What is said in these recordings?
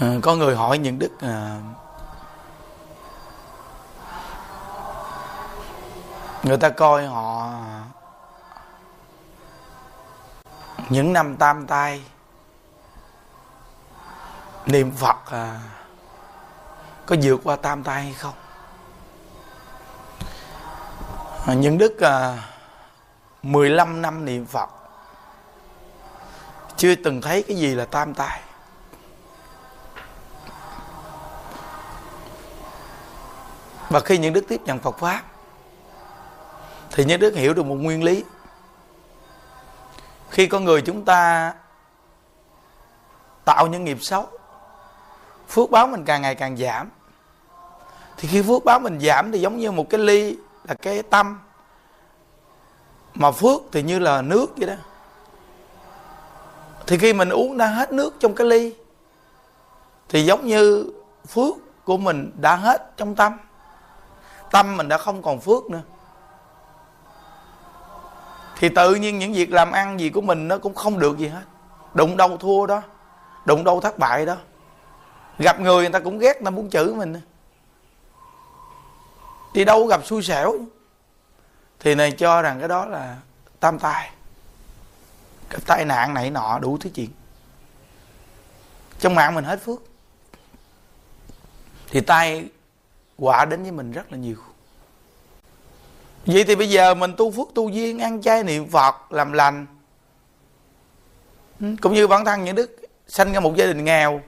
à, có người hỏi những đức à, người ta coi họ những năm tam tai niệm phật à, có vượt qua tam tai hay không? À, những đức à, 15 năm niệm phật chưa từng thấy cái gì là tam tai. Và khi những đức tiếp nhận phật pháp, thì những đức hiểu được một nguyên lý. Khi con người chúng ta tạo những nghiệp xấu, phước báo mình càng ngày càng giảm, thì khi phước báo mình giảm thì giống như một cái ly là cái tâm. Mà phước thì như là nước vậy đó. Thì khi mình uống đã hết nước trong cái ly, thì giống như phước của mình đã hết trong tâm tâm mình đã không còn phước nữa. Thì tự nhiên những việc làm ăn gì của mình nó cũng không được gì hết. Đụng đâu thua đó, đụng đâu thất bại đó. Gặp người người ta cũng ghét, người ta muốn chửi mình. Đi đâu gặp xui xẻo. Thì này cho rằng cái đó là tam tai. Gặp tai nạn này nọ đủ thứ chuyện. Trong mạng mình hết phước. Thì tai quả đến với mình rất là nhiều. Vậy thì bây giờ mình tu phước tu duyên, ăn chay niệm phật, làm lành. Ừ, cũng như bản thân những đức sanh ra một gia đình nghèo,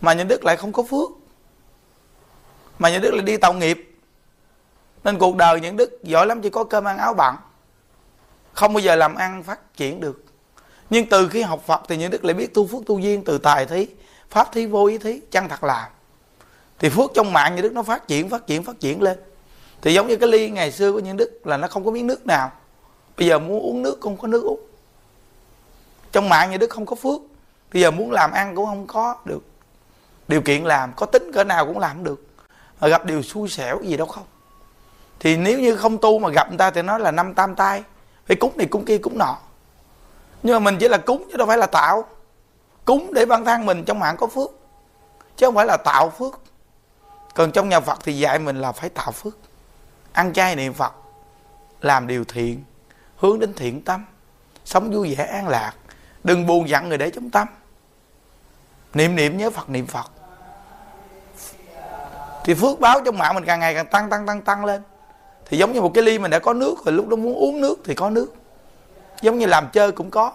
mà những đức lại không có phước. Mà những đức lại đi tạo nghiệp. Nên cuộc đời những đức giỏi lắm, chỉ có cơm ăn áo bận không bao giờ làm ăn phát triển được. Nhưng từ khi học phật thì những đức lại biết tu phước tu duyên từ tài thí, pháp thí, vô ý thí chăng thật làm thì phước trong mạng như đức nó phát triển phát triển phát triển lên. Thì giống như cái ly ngày xưa của những đức là nó không có miếng nước nào. Bây giờ muốn uống nước không có nước uống. Trong mạng như đức không có phước. Bây giờ muốn làm ăn cũng không có được. Điều kiện làm, có tính cỡ nào cũng làm được. Mà gặp điều xui xẻo gì đâu không. Thì nếu như không tu mà gặp người ta thì nói là năm tam tai. Phải cúng này cúng kia, cúng nọ. Nhưng mà mình chỉ là cúng chứ đâu phải là tạo. Cúng để bản thân mình, trong mạng có phước. Chứ không phải là tạo phước còn trong nhà phật thì dạy mình là phải tạo phước. Ăn chay niệm phật, làm điều thiện, hướng đến thiện tâm. Sống vui vẻ, an lạc. Đừng buồn giận người để trong tâm. Niệm niệm nhớ phật, niệm phật. Thì phước báo trong mạng mình càng ngày càng tăng tăng tăng tăng lên. Thì giống như một cái ly mình đã có nước rồi, lúc đó muốn uống nước thì có nước. Giống như làm chơi cũng có.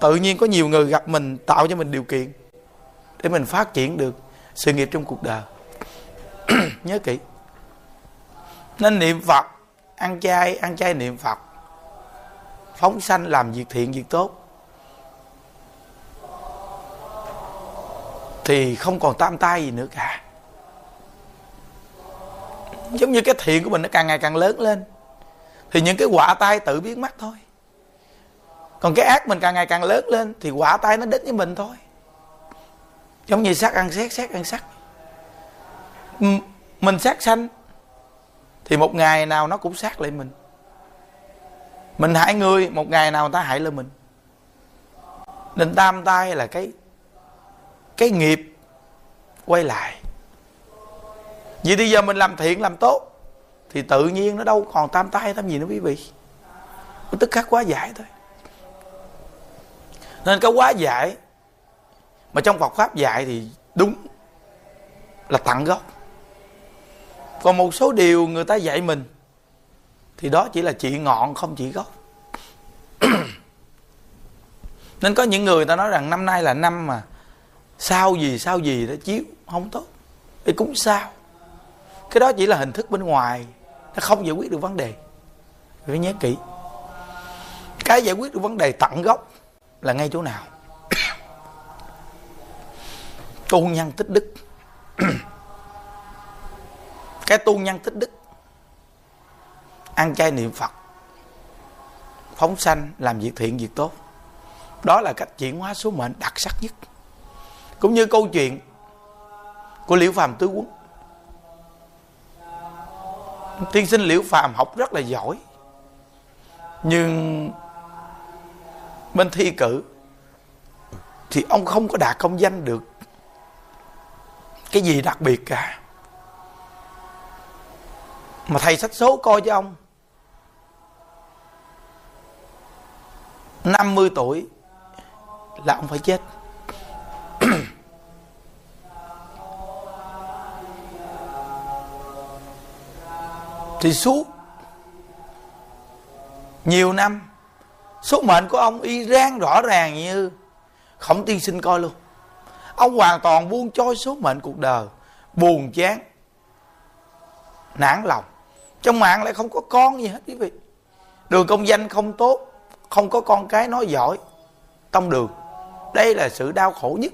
Tự nhiên có nhiều người gặp mình, tạo cho mình điều kiện để mình phát triển được sự nghiệp trong cuộc đời. Nhớ kỹ. Nên niệm phật, ăn chay ăn chay niệm phật. Phóng sanh làm việc thiện, việc tốt. Thì không còn tam tai gì nữa cả. Giống như cái thiện của mình nó càng ngày càng lớn lên. Thì những cái quả tai tự biến mất thôi. Còn cái ác mình càng ngày càng lớn lên, thì quả tai nó đến với mình thôi giống như sát ăn xét xét ăn sắc mình sát sanh, thì một ngày nào nó cũng sát lại mình. Mình hại người, một ngày nào người ta hại lại mình. Nên tam tai là cái cái nghiệp quay lại. Vì bây giờ mình làm thiện, làm tốt, thì tự nhiên nó đâu còn tam tai tam gì nữa quý vị. Nó tức khắc quá giải thôi. Nên cái quá giải mà trong Phật pháp dạy thì đúng là tận gốc. Còn một số điều người ta dạy mình thì đó chỉ là chỉ ngọn, không chỉ gốc. Nên có những người ta nói rằng năm nay là năm mà sao gì sao gì đó chiếu, không tốt. Thì cũng sao. Cái đó chỉ là hình thức bên ngoài, nó không giải quyết được vấn đề. Phải nhớ kỹ. Cái giải quyết được vấn đề tận gốc là ngay chỗ nào? Tu nhân tích đức. Cái tu nhân tích đức ăn chay niệm phật, phóng sanh, làm việc thiện, việc tốt. Đó là cách chuyển hóa số mệnh đặc sắc nhất. Cũng như câu chuyện của liễu phàm tứ quân tiên sinh liễu phàm học rất là giỏi, nhưng bên thi cử thì ông không có đạt công danh được cái gì đặc biệt cả? Mà thầy sách số coi cho ông. 50 tuổi là ông phải chết. Thì suốt nhiều năm, số mệnh của ông y rang rõ ràng như khổng tiên sinh coi luôn ông hoàn toàn buông trôi số mệnh cuộc đời, buồn chán, nản lòng. Trong mạng lại không có con gì hết quý vị. Đường công danh không tốt, không có con cái nói giỏi, tông đường. Đây là sự đau khổ nhất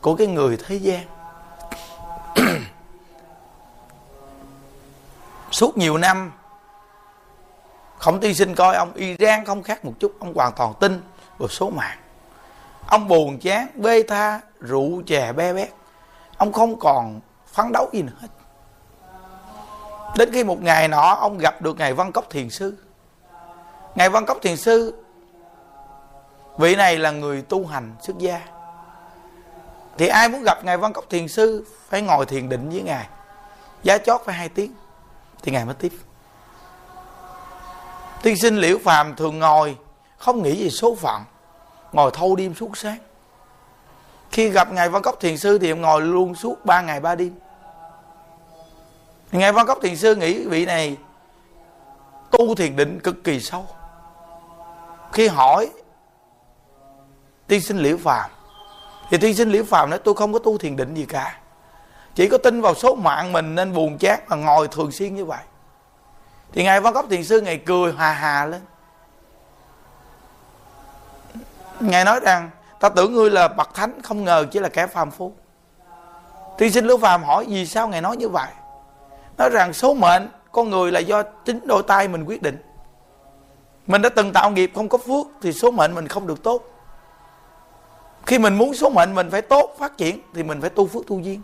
của cái người thế gian. Suốt nhiều năm khổng tiên sinh coi ông iran không khác một chút. Ông hoàn toàn tin vào số mạng. Ông buồn chán, bê tha rượu chè be bét. Ông không còn phấn đấu gì nữa hết. Đến khi một ngày nọ, ông gặp được ngài văn cốc thiền sư. Ngài văn cốc thiền sư, vị này là người tu hành xuất gia. Thì ai muốn gặp ngài văn cốc thiền sư, phải ngồi thiền định với ngài. Giá chót phải hai tiếng, thì ngài mới tiếp. Tiên sinh liễu phàm thường ngồi, không nghĩ về số phận, ngồi thâu đêm suốt sáng khi gặp ngài văn cốc thiền sư thì ngồi luôn suốt ba ngày ba đêm. Ngài văn cốc thiền sư nghĩ vị này tu thiền định cực kỳ sâu. Khi hỏi, tiên sinh liễu phàm? Thì tiên sinh liễu phàm nói, tôi không có tu thiền định gì cả. Chỉ có tin vào số mạng mình nên buồn chát và ngồi thường xuyên như vậy. Thì ngài văn cốc thiền sư ngày cười hà hà lên. Ngài nói rằng ta tưởng ngươi là bậc thánh, không ngờ chỉ là kẻ phàm phu. Tiên sinh liễu phàm hỏi, vì sao ngài nói như vậy? Nói rằng, số mệnh con người là do chính đôi tay mình quyết định. Mình đã từng tạo nghiệp không có phước thì số mệnh mình không được tốt. Khi mình muốn số mệnh mình phải tốt, phát triển thì mình phải tu phước tu duyên.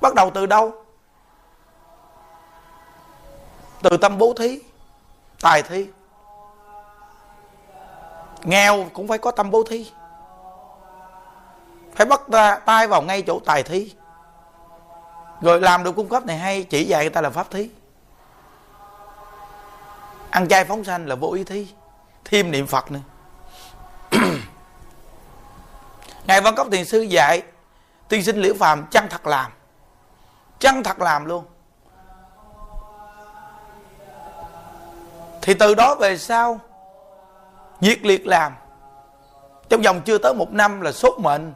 Bắt đầu từ đâu? Từ tâm bố thí, tài thi nghèo cũng phải có tâm bố thí phải bắt ra tay vào ngay chỗ tài thí rồi làm được cung cấp này hay, chỉ dạy người ta là pháp thí. Ăn chay phóng sanh là vô ý thí, thêm niệm phật nữa. Ngài văn cốc thiền sư dạy, tiên sinh liễu phàm chăng thật làm? Chăng thật làm luôn? Thì từ đó về sau, nhiệt liệt làm. Trong vòng chưa tới một năm là sốt mệnh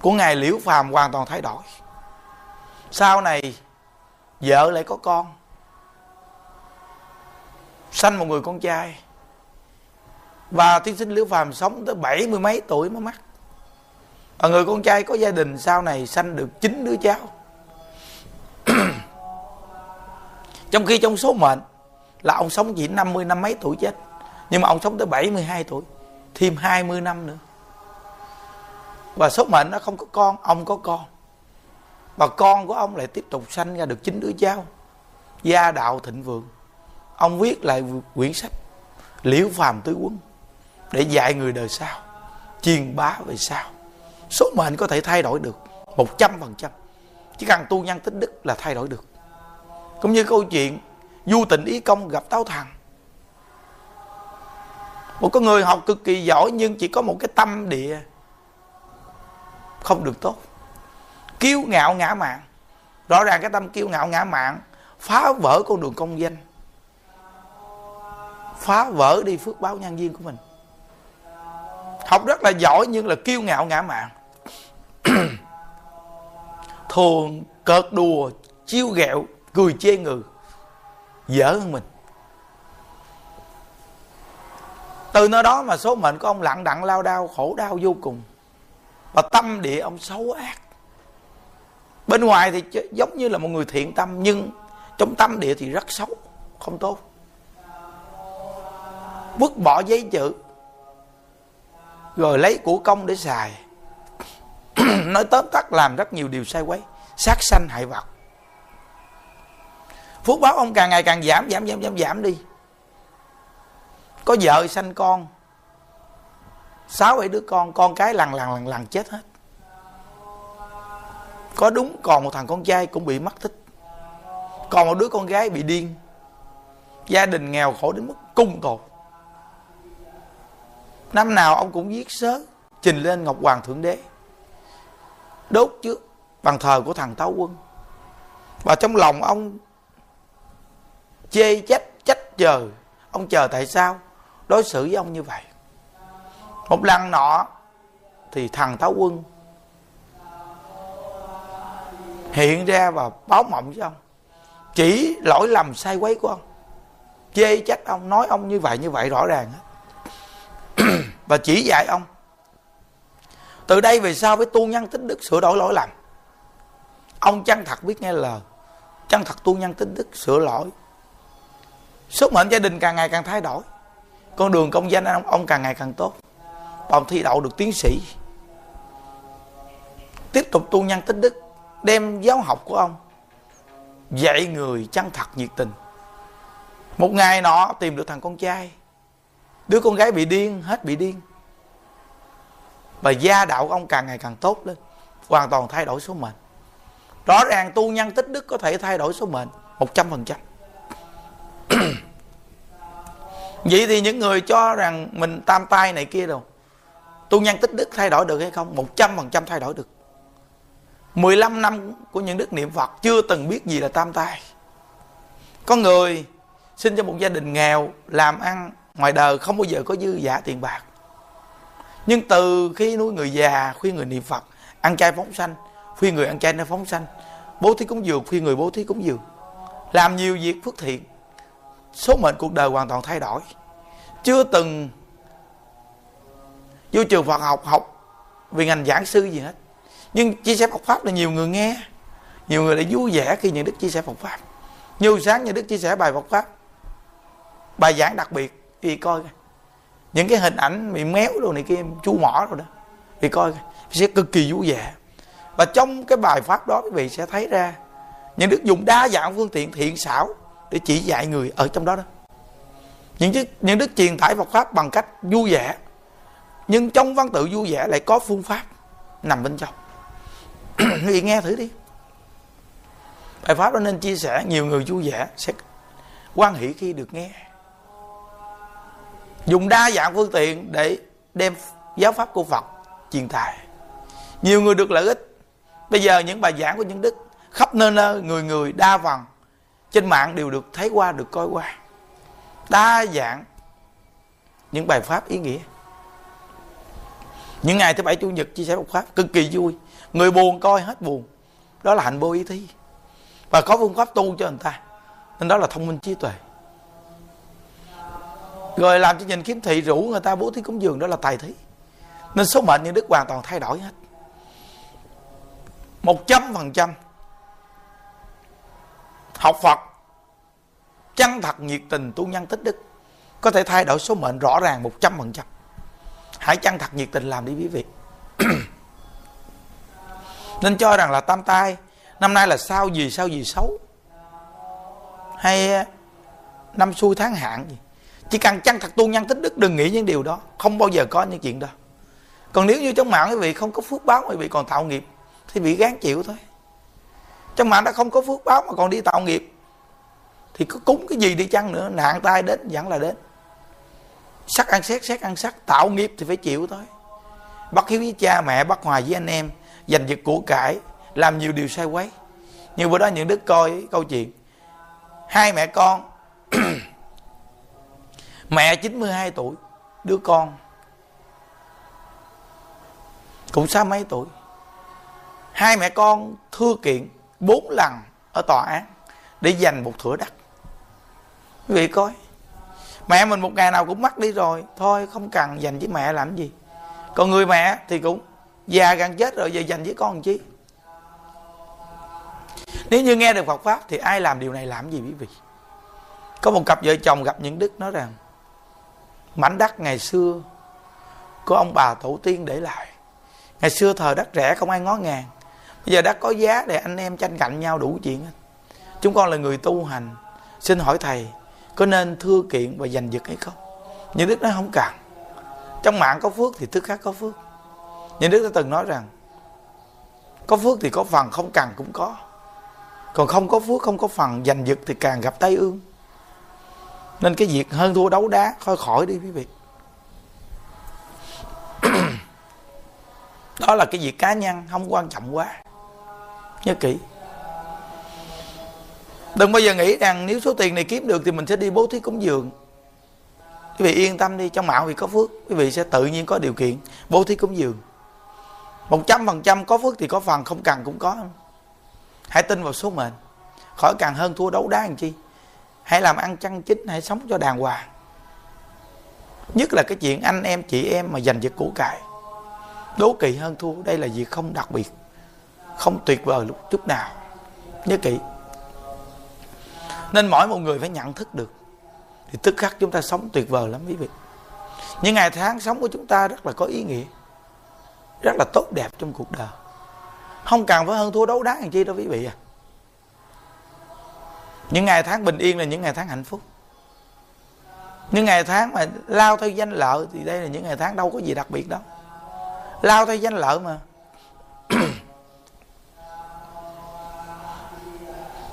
của ngài liễu phàm hoàn toàn thay đổi. Sau này, vợ lại có con, sanh một người con trai. Và tiên sinh liễu phàm sống tới bảy mươi mấy tuổi mới mắc. Và người con trai có gia đình sau này sanh được chín đứa cháu. Trong khi trong số mệnh là ông sống chỉ 50 năm mấy tuổi chết, nhưng mà ông sống tới 72 tuổi, thêm 20 năm nữa và số mệnh nó không có con, ông có con. Và con của ông lại tiếp tục sanh ra được chín đứa cháu. Gia đạo thịnh vượng. Ông viết lại quyển sách liễu phàm tứ quân để dạy người đời sau, truyền bá về sau. Số mệnh có thể thay đổi được một trăm phần trăm. Chỉ cần tu nhân tích đức là thay đổi được. Cũng như câu chuyện du tình ý công gặp táo thằng một con người học cực kỳ giỏi nhưng chỉ có một cái tâm địa không được tốt. Kiêu ngạo ngã mạn. Rõ ràng cái tâm kiêu ngạo ngã mạn phá vỡ con đường công danh. Phá vỡ đi phước báo nhân viên của mình. Học rất là giỏi nhưng là kiêu ngạo ngã mạn. Thường cợt đùa, chiêu ghẹo, cười chê người dở hơn mình. Từ nơi đó mà số mệnh của ông lặng đặng, lao đao, khổ đau vô cùng và tâm địa ông xấu ác. Bên ngoài thì giống như là một người thiện tâm, nhưng trong tâm địa thì rất xấu, không tốt. Vứt bỏ giấy chữ, rồi lấy của công để xài. Nói tóm tắt làm rất nhiều điều sai quấy, sát sanh hại vật. Phước báo ông càng ngày càng giảm giảm giảm giảm giảm đi. Có vợ sanh con sáu bảy đứa con con cái lằn lằn lằn lằn chết hết. Có đúng, còn một thằng con trai cũng bị mất tích. Còn một đứa con gái bị điên. Gia đình nghèo khổ đến mức cung tột năm nào ông cũng viết sớ, trình lên ngọc hoàng thượng đế. Đốt trước bàn thờ của thằng táo quân. Và trong lòng ông chê trách trách chờ. Ông chờ tại sao? Đối xử với ông như vậy một lần nọ thì thằng táo quân hiện ra và báo mộng với ông. Chỉ lỗi lầm sai quấy của ông. Chê trách ông nói ông như vậy như vậy rõ ràng và chỉ dạy ông. Từ đây về sau với tu nhân tích đức sửa đổi lỗi lầm. Ông chân thật biết nghe lời. Chân thật tu nhân tích đức sửa lỗi. Số mệnh gia đình càng ngày càng thay đổi. Con đường công danh ông, ông càng ngày càng tốt ông thi đậu được tiến sĩ. Tiếp tục tu nhân tích đức, đem giáo học của ông dạy người chân thật nhiệt tình. Một ngày nọ tìm được thằng con trai. Đứa con gái bị điên, hết bị điên. Và gia đạo của ông càng ngày càng tốt lên, hoàn toàn thay đổi số mệnh. Rõ ràng tu nhân tích đức có thể thay đổi số mệnh một trăm phần trăm. Vậy thì những người cho rằng mình tam tai này kia đâu tu nhân tích đức thay đổi được hay không? Một trăm phần trăm thay đổi được. 15 năm của những đức niệm Phật chưa từng biết gì là tam tai có người sinh trong một gia đình nghèo, làm ăn ngoài đời, không bao giờ có dư giả tiền bạc. Nhưng từ khi nuôi người già, khuyên người niệm phật, ăn chay phóng sanh, khuyên người ăn chay nó phóng sanh, bố thí cúng dường, khuyên người bố thí cúng dường. Làm nhiều việc phước thiện, số mệnh cuộc đời hoàn toàn thay đổi. Chưa từng vô trường phật học học vì ngành giảng sư gì hết. Nhưng chia sẻ Phật pháp là nhiều người nghe. Nhiều người lại vui vẻ khi những đức chia sẻ Phật pháp. Như sáng như đức chia sẻ bài Phật pháp. Bài giảng đặc biệt thì coi những cái hình ảnh bị méo đồ này kia chú mỏ rồi đó thì coi sẽ cực kỳ vui vẻ. Và trong cái bài pháp đó quý vị sẽ thấy ra những đức dùng đa dạng phương tiện thiện xảo để chỉ dạy người ở trong đó đó. Những đức, những đức truyền tải Phật pháp bằng cách vui vẻ nhưng trong văn tự vui vẻ lại có phương pháp nằm bên trong. Quý vị nghe thử đi. Bài pháp đó nên chia sẻ, nhiều người vui vẻ sẽ quan hỷ khi được nghe. Dùng đa dạng phương tiện để đem giáo pháp của phật truyền tải. Nhiều người được lợi ích. Bây giờ những bài giảng của những đức khắp nơi nơi, người người, đa phần trên mạng đều được thấy qua, được coi qua. Đa dạng những bài pháp ý nghĩa những ngày thứ bảy, chủ nhật chia sẻ một pháp, cực kỳ vui. Người buồn coi hết buồn. Đó là hạnh vô ý thí và có phương pháp tu cho người ta. Nên đó là thông minh trí tuệ. Rồi làm cho nhìn kiếm thị rủ người ta bố thí cúng dường, đó là tài thí. Nên số mệnh như đức hoàn toàn thay đổi hết. Một trăm phần trăm học phật, chân thật nhiệt tình tu nhân tích đức, có thể thay đổi số mệnh rõ ràng một trăm phần trăm hãy chân thật nhiệt tình làm đi quý vị. Nên cho rằng là tam tai, năm nay là sao gì sao gì xấu? Hay à, năm xuôi tháng hạn gì? Chỉ cần chăng thật tu nhân tích đức, đừng nghĩ những điều đó. Không bao giờ có những chuyện đó. Còn nếu như trong mạng quý vị không có phước báo, quý vị còn tạo nghiệp, thì bị gán chịu thôi. Trong mạng đã không có phước báo mà còn đi tạo nghiệp, thì có cúng cái gì đi chăng nữa, nạn tai đến, vẫn là đến sắc ăn xét xét ăn sắc, tạo nghiệp thì phải chịu thôi. Bắt hiếu với cha mẹ bắt hòa với anh em, giành giật của cải, làm nhiều điều sai quấy. Như bữa đó những đức coi câu chuyện, hai mẹ con, mẹ 92 tuổi, đứa con cũng sáu mấy tuổi. Hai mẹ con thưa kiện bốn lần ở tòa án để giành một thửa đất. Quý vị coi mẹ mình một ngày nào cũng mất đi rồi. Thôi, không cần dành với mẹ làm gì? Còn người mẹ thì cũng già gần chết rồi, giờ dành với con làm chi? Nếu như nghe được Phật pháp thì ai làm điều này làm gì quý vị? Có một cặp vợ chồng gặp những đức nói rằng, mảnh đất ngày xưa của ông bà tổ tiên để lại. Ngày xưa thờ đất rẻ, không ai ngó ngàng. Bây giờ đất có giá để anh em tranh cạnh nhau đủ chuyện chúng con là người tu hành. Xin hỏi thầy có nên thưa kiện và giành giật hay không? Nhưng đức nói không cần. Trong mạng có phước thì tức khác có phước. Nhưng đức đã từng nói rằng, có phước thì có phần, không cần cũng có. Còn không có phước, không có phần, giành giật thì càng gặp tai ương. Nên cái việc hơn thua đấu đá, thôi khỏi đi quý vị. Đó là cái việc cá nhân, không quan trọng quá. Nhớ kỹ đừng bao giờ nghĩ rằng nếu số tiền này kiếm được thì mình sẽ đi bố thí cúng dường. Quý vị yên tâm đi, trong mạo vì có phước, quý vị sẽ tự nhiên có điều kiện bố thí cúng dường. Một trăm phần trăm có phước thì có phần, không cần cũng có. Hãy tin vào số mệnh. Khỏi càng hơn thua đấu đá làm chi? Hãy làm ăn chăn chính, hãy sống cho đàng hoàng. Nhất là cái chuyện anh em, chị em mà giành giật của cải. Đố kỵ hơn thua, đây là việc không đặc biệt, không tuyệt vời lúc, chút nào. Nhớ kỹ nên mỗi một người phải nhận thức được. Thì tức khắc chúng ta sống tuyệt vời lắm, quý vị. Những ngày tháng sống của chúng ta rất là có ý nghĩa. Rất là tốt đẹp trong cuộc đời. Không cần phải hơn thua đấu đá làm chi đâu, quý vị à. Những ngày tháng bình yên là những ngày tháng hạnh phúc. Những ngày tháng mà lao theo danh lợi thì đây là những ngày tháng đâu có gì đặc biệt đâu. Lao theo danh lợi mà.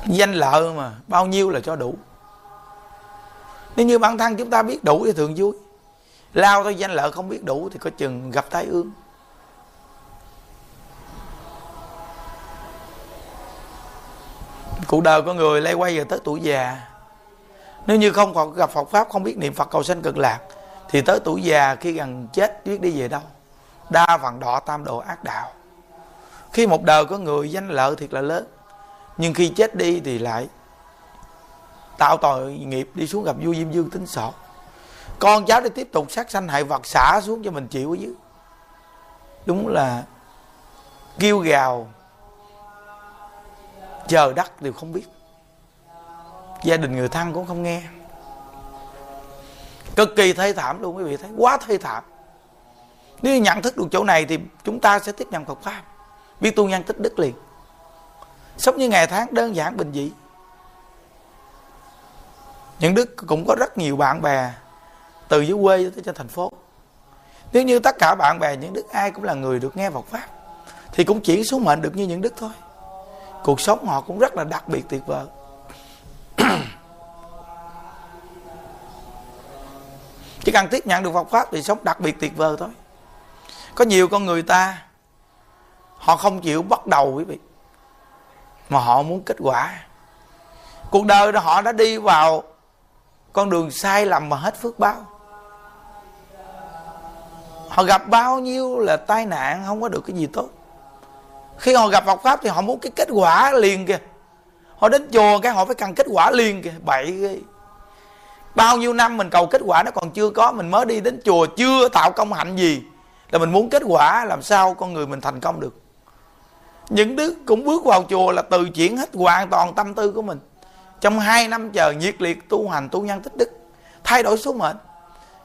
Danh lợi mà, bao nhiêu là cho đủ. Nếu như bản thân chúng ta biết đủ thì thường vui. Lao tới danh lợi không biết đủ thì có chừng gặp tai ương. Cuộc đời con người lay quay về tới tuổi già. Nếu như không còn gặp Phật pháp, không biết niệm Phật cầu sanh cực lạc, thì tới tuổi già khi gần chết biết đi về đâu? Đa phần đọ tam độ ác đạo. Khi một đời có người danh lợi thiệt là lớn nhưng khi chết đi thì lại tạo tội nghiệp đi xuống gặp vua diêm dương tính sổ. Con cháu đi tiếp tục sát sanh hại vật xả xuống cho mình chịu ở dưới. Đúng là kêu gào, chờ đất đều không biết. Gia đình người thân cũng không nghe. Cực kỳ thê thảm luôn, quý vị thấy, quá thê thảm. Nếu nhận thức được chỗ này thì chúng ta sẽ tiếp nhận Phật pháp, biết tu nhân tích đức liền sống như ngày tháng đơn giản bình dị. Những đức cũng có rất nhiều bạn bè từ dưới quê tới trên thành phố. Nếu như tất cả bạn bè, những đức ai cũng là người được nghe Phật pháp, thì cũng chỉ số mệnh được như những đức thôi. Cuộc sống họ cũng rất là đặc biệt, tuyệt vời. Chỉ cần tiếp nhận được Phật pháp thì sống đặc biệt, tuyệt vời thôi. Có nhiều con người ta, họ không chịu bắt đầu, quý vị mà họ muốn kết quả. Cuộc đời đó họ đã đi vào con đường sai lầm mà hết phước báo. Họ gặp bao nhiêu là tai nạn không có được cái gì tốt. Khi họ gặp Phật pháp thì họ muốn cái kết quả liền kìa. Họ đến chùa cái họ phải cần kết quả liền kìa. Bậy ghê. Bao nhiêu năm mình cầu kết quả nó còn chưa có, mình mới đi đến chùa chưa tạo công hạnh gì là mình muốn kết quả, làm sao con người mình thành công được? Những đứa cũng bước vào chùa là từ chuyển hết hoàn toàn tâm tư của mình. Trong hai năm chờ nhiệt liệt tu hành, tu nhân tích đức, thay đổi số mệnh.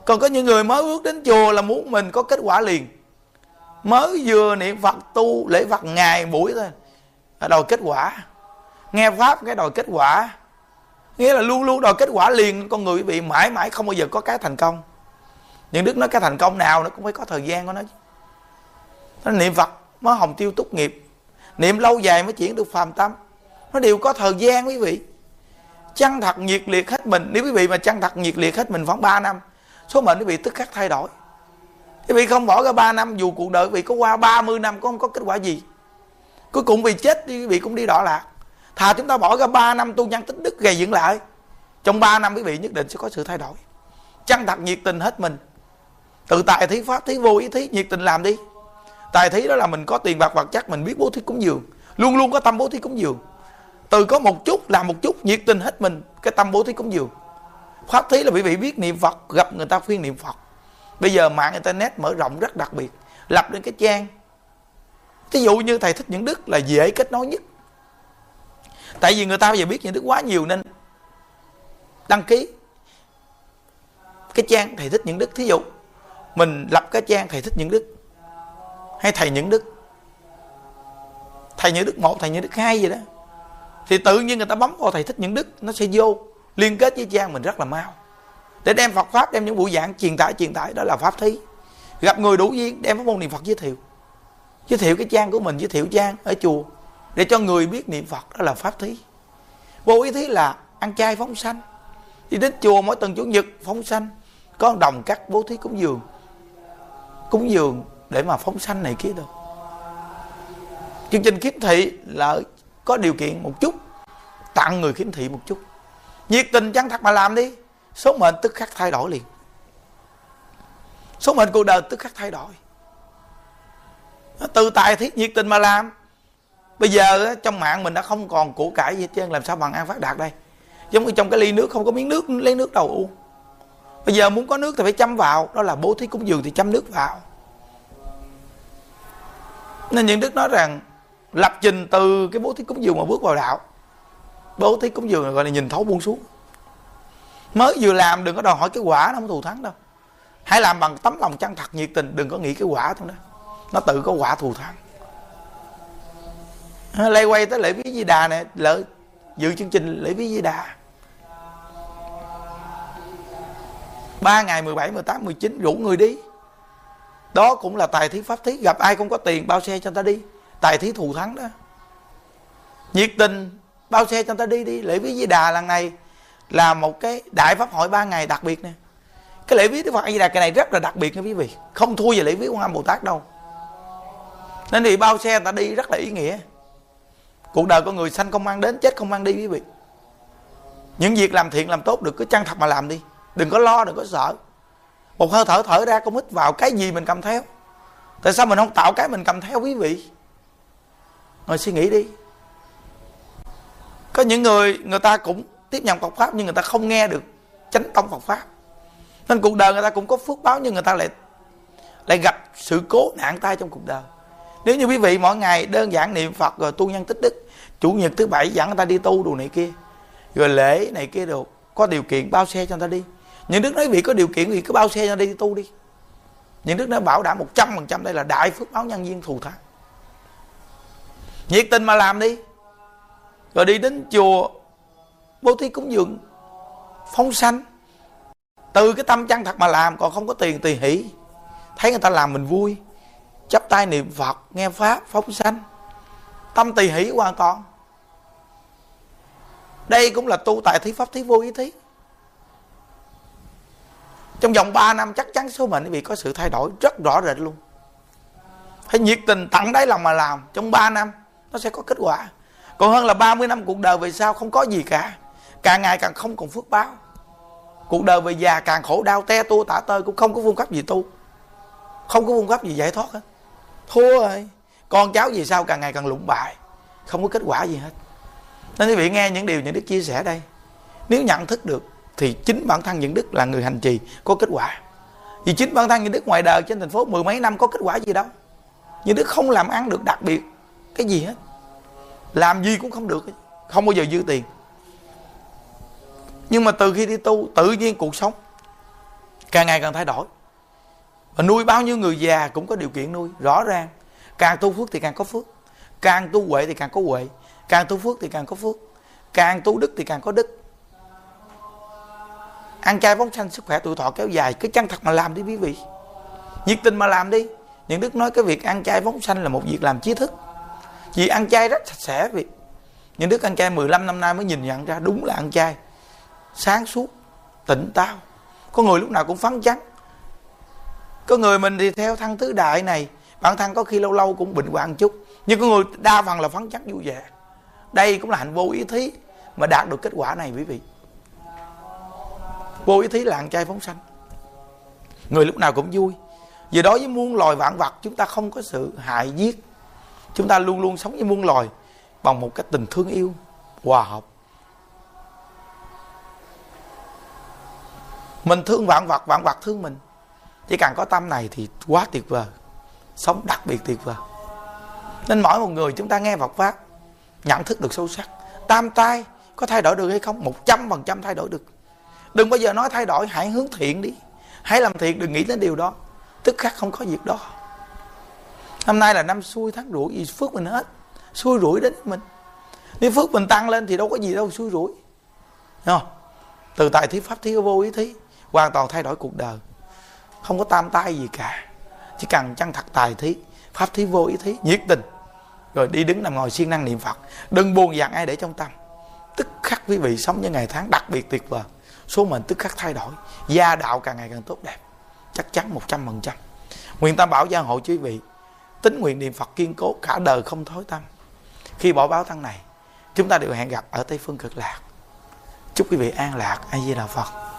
Còn có những người mới bước đến chùa là muốn mình có kết quả liền. Mới vừa niệm phật tu lễ phật ngày buổi thôi đòi kết quả. Nghe pháp cái đòi kết quả. Nghĩa là luôn luôn đòi kết quả liền, con người bị mãi mãi không bao giờ có cái thành công. Những đức nói cái thành công nào nó cũng phải có thời gian của nó chứ. Nó niệm phật mới hồng tiêu túc nghiệp niệm lâu dài mới chuyển được phàm tâm. Nó đều có thời gian quý vị. Chăng thật nhiệt liệt hết mình? Nếu quý vị mà chăng thật nhiệt liệt hết mình khoảng 3 năm, số mệnh quý vị tức khắc thay đổi. Quý vị không bỏ ra 3 năm, dù cuộc đời quý vị có qua 30 năm, cũng không có kết quả gì. Cuối cùng vì chết đi, quý vị cũng đi đỏ lạc. Thà chúng ta bỏ ra 3 năm tu nhân tích đức gây dựng lại, trong 3 năm quý vị nhất định sẽ có sự thay đổi. Chăng thật nhiệt tình hết mình? Tự tại thí pháp, thí vô ý thí, nhiệt tình làm đi tài thí đó là mình có tiền bạc vật chất mình biết bố thí cúng dường. Luôn luôn có tâm bố thí cúng dường. Từ có một chút làm một chút, nhiệt tình hết mình, cái tâm bố thí cúng dường. Pháp thí là quý vị biết niệm phật, gặp người ta khuyên niệm phật. Bây giờ mạng internet mở rộng rất đặc biệt, lập lên cái trang. Ví dụ như thầy thích những đức là dễ kết nối nhất. Tại vì người ta bây giờ biết những đức quá nhiều nên đăng ký cái trang thầy thích những đức. Thí dụ mình lập cái trang thầy thích những đức hay thầy những đức. Thầy những đức một, thầy những đức hai gì đó. Thì tự nhiên người ta bấm vào thầy thích những đức, nó sẽ vô, liên kết với trang mình rất là mau. Để đem Phật pháp, đem những buổi giảng truyền tải truyền tải, đó là pháp thí. Gặp người đủ duyên, đem pháp môn niệm phật giới thiệu. Giới thiệu cái trang của mình, giới thiệu trang ở chùa, để cho người biết niệm phật, đó là pháp thí. Vô ý thí là ăn chay phóng sanh. Đi đến chùa mỗi tuần chủ nhật phóng sanh, có đồng cắt bố thí cúng dường. Cúng dường để mà phóng sanh này kia đâu. Chương trình khiếm thị là có điều kiện một chút, tặng người khiếm thị một chút. Nhiệt tình chân thật mà làm đi, số mệnh tức khắc thay đổi liền. Số mệnh cuộc đời tức khắc thay đổi. Từ tài thiết nhiệt tình mà làm. Bây giờ trong mạng mình đã không còn củ cải gì hết trơn, làm sao bằng ăn phát đạt đây? Giống như trong cái ly nước không có miếng nước, lấy nước đầu uống bây giờ muốn có nước thì phải chăm vào, đó là bố thí cúng dường thì chăm nước vào nên những đức nói rằng lập trình từ cái bố thí cúng dường mà bước vào đạo. Bố thí cúng dường gọi là nhìn thấu buông xuống. Mới vừa làm đừng có đòi hỏi cái quả nó không thù thắng đâu. Hãy làm bằng tấm lòng chân thật nhiệt tình đừng có nghĩ cái quả thôi đó. Nó tự có quả thù thắng. À, Lây quay tới lễ viết di đà nè lỡ dự chương trình lễ viết di đà. Ba ngày 17, 18, 19 rủ người đi đó cũng là tài thí pháp thí. Gặp ai không có tiền, bao xe cho người ta đi. Tài thí thù thắng đó. Nhiệt tình, bao xe cho người ta đi đi. Lễ viết di đà lần này là một cái đại pháp hội ba ngày đặc biệt nè. Cái lễ viết đức phật a di đà cái này rất là đặc biệt nha quý vị. Không thua về lễ viết quan âm bồ tát đâu. Nên thì bao xe người ta đi rất là ý nghĩa. Cuộc đời con người sanh không mang đến, chết không mang đi quý vị. Những việc làm thiện, làm tốt được, cứ chân thật mà làm đi. Đừng có lo, đừng có sợ một hơi thở thở ra con hít vào cái gì mình cầm theo? Tại sao mình không tạo cái mình cầm theo quý vị? Ngồi suy nghĩ đi. Có những người người ta cũng tiếp nhận Phật pháp nhưng người ta không nghe được chánh tông Phật pháp. Nên cuộc đời người ta cũng có phước báo nhưng người ta lại lại gặp sự cố nạn tai trong cuộc đời. Nếu như quý vị mỗi ngày đơn giản niệm phật rồi tu nhân tích đức, chủ nhật thứ bảy dẫn người ta đi tu đồ này kia, rồi lễ này kia đồ, có điều kiện bao xe cho người ta đi những đức nói vị có điều kiện thì cứ bao xe ra đi, tu đi. Những đức nói bảo đảm một trăm phần trăm đây là đại phước báo nhân viên thù thắng. Nhiệt tình mà làm đi. Rồi đi đến chùa bố thí cúng dường phóng sanh. Từ cái tâm chân thật mà làm còn không có tiền tùy hỷ. Thấy người ta làm mình vui. Chắp tay niệm phật nghe pháp phóng sanh. Tâm tùy hỷ hoàn toàn. Đây cũng là tu tại thí pháp thí vô ý thí trong vòng 3 năm chắc chắn số mệnh quý vị có sự thay đổi rất rõ rệt luôn. Phải nhiệt tình tặng đáy lòng mà làm. Trong 3 năm, nó sẽ có kết quả. Còn hơn là 30 năm cuộc đời về sau không có gì cả. Càng ngày càng không còn phước báo. Cuộc đời về già càng khổ đau, te tua tả tơi cũng không có phương pháp gì tu. Không có phương pháp gì giải thoát hết. Thua rồi. Con cháu gì sao càng ngày càng lụng bại. Không có kết quả gì hết. Nên quý vị nghe những điều những đức chia sẻ đây. Nếu nhận thức được thì chính bản thân những đức là người hành trì có kết quả. Vì chính bản thân những đức ngoài đời trên thành phố mười mấy năm có kết quả gì đâu. Những đức không làm ăn được đặc biệt cái gì hết. Làm gì cũng không được không bao giờ dư tiền. Nhưng mà từ khi đi tu, tự nhiên cuộc sống càng ngày càng thay đổi. Và nuôi bao nhiêu người già cũng có điều kiện nuôi, rõ ràng. Càng tu phước thì càng có phước. Càng tu huệ thì càng có huệ. Càng tu phước thì càng có phước. Càng tu đức thì càng có đức ăn chay phóng sanh sức khỏe tuổi thọ kéo dài. Cứ chân thật mà làm đi, quý vị. Nhiệt tình mà làm đi. Những đức nói cái việc ăn chay phóng sanh là một việc làm trí thức. Vì ăn chay rất sạch sẽ vì những đức ăn chay 15 năm nay mới nhìn nhận ra đúng là ăn chay. Sáng suốt, tỉnh táo. Có người lúc nào cũng phấn chấn. Có người mình thì theo thăng tứ đại này. Bản thân có khi lâu lâu cũng bệnh hoạn chút. Nhưng có người đa phần là phấn chấn, vui vẻ. Đây cũng là hạnh vô ý thí mà đạt được kết quả này, quý vị vô ý thí làng ăn chay phóng sanh. Người lúc nào cũng vui. Vì đối với muôn loài vạn vật, chúng ta không có sự hại giết. Chúng ta luôn luôn sống với muôn loài bằng một cái tình thương yêu, hòa hợp. Mình thương vạn vật vạn vật thương mình. Chỉ cần có tâm này thì quá tuyệt vời. Sống đặc biệt tuyệt vời. Nên mỗi một người chúng ta nghe Phật pháp, nhận thức được sâu sắc. Tam tai có thay đổi được hay không? Một trăm phần trăm thay đổi được đừng bao giờ nói thay đổi, hãy hướng thiện đi. Hãy làm thiện, đừng nghĩ đến điều đó. Tức khắc không có việc đó. Năm nay là năm xui tháng rủi gì phước mình hết. Xui rủi đến mình. Nếu phước mình tăng lên thì đâu có gì đâu, xui rủi. Không? từ tài thí pháp, thí vô ý thí, hoàn toàn thay đổi cuộc đời. Không có tam tai gì cả. Chỉ cần chân thật tài thí, pháp thí vô ý thí, nhiệt tình. Rồi đi đứng nằm ngồi siêng năng niệm phật. Đừng buồn dặn ai để trong tâm. Tức khắc quý vị sống những ngày tháng đặc biệt tuyệt vời số mệnh tức khắc thay đổi. Gia đạo càng ngày càng tốt đẹp. Chắc chắn một trăm phần trăm. Nguyện tam bảo gia hộ quý vị. Tính nguyện niệm phật kiên cố cả đời không thối tâm. Khi bỏ báo thân này, chúng ta đều hẹn gặp ở tây phương cực lạc. Chúc quý vị an lạc. A di đà phật.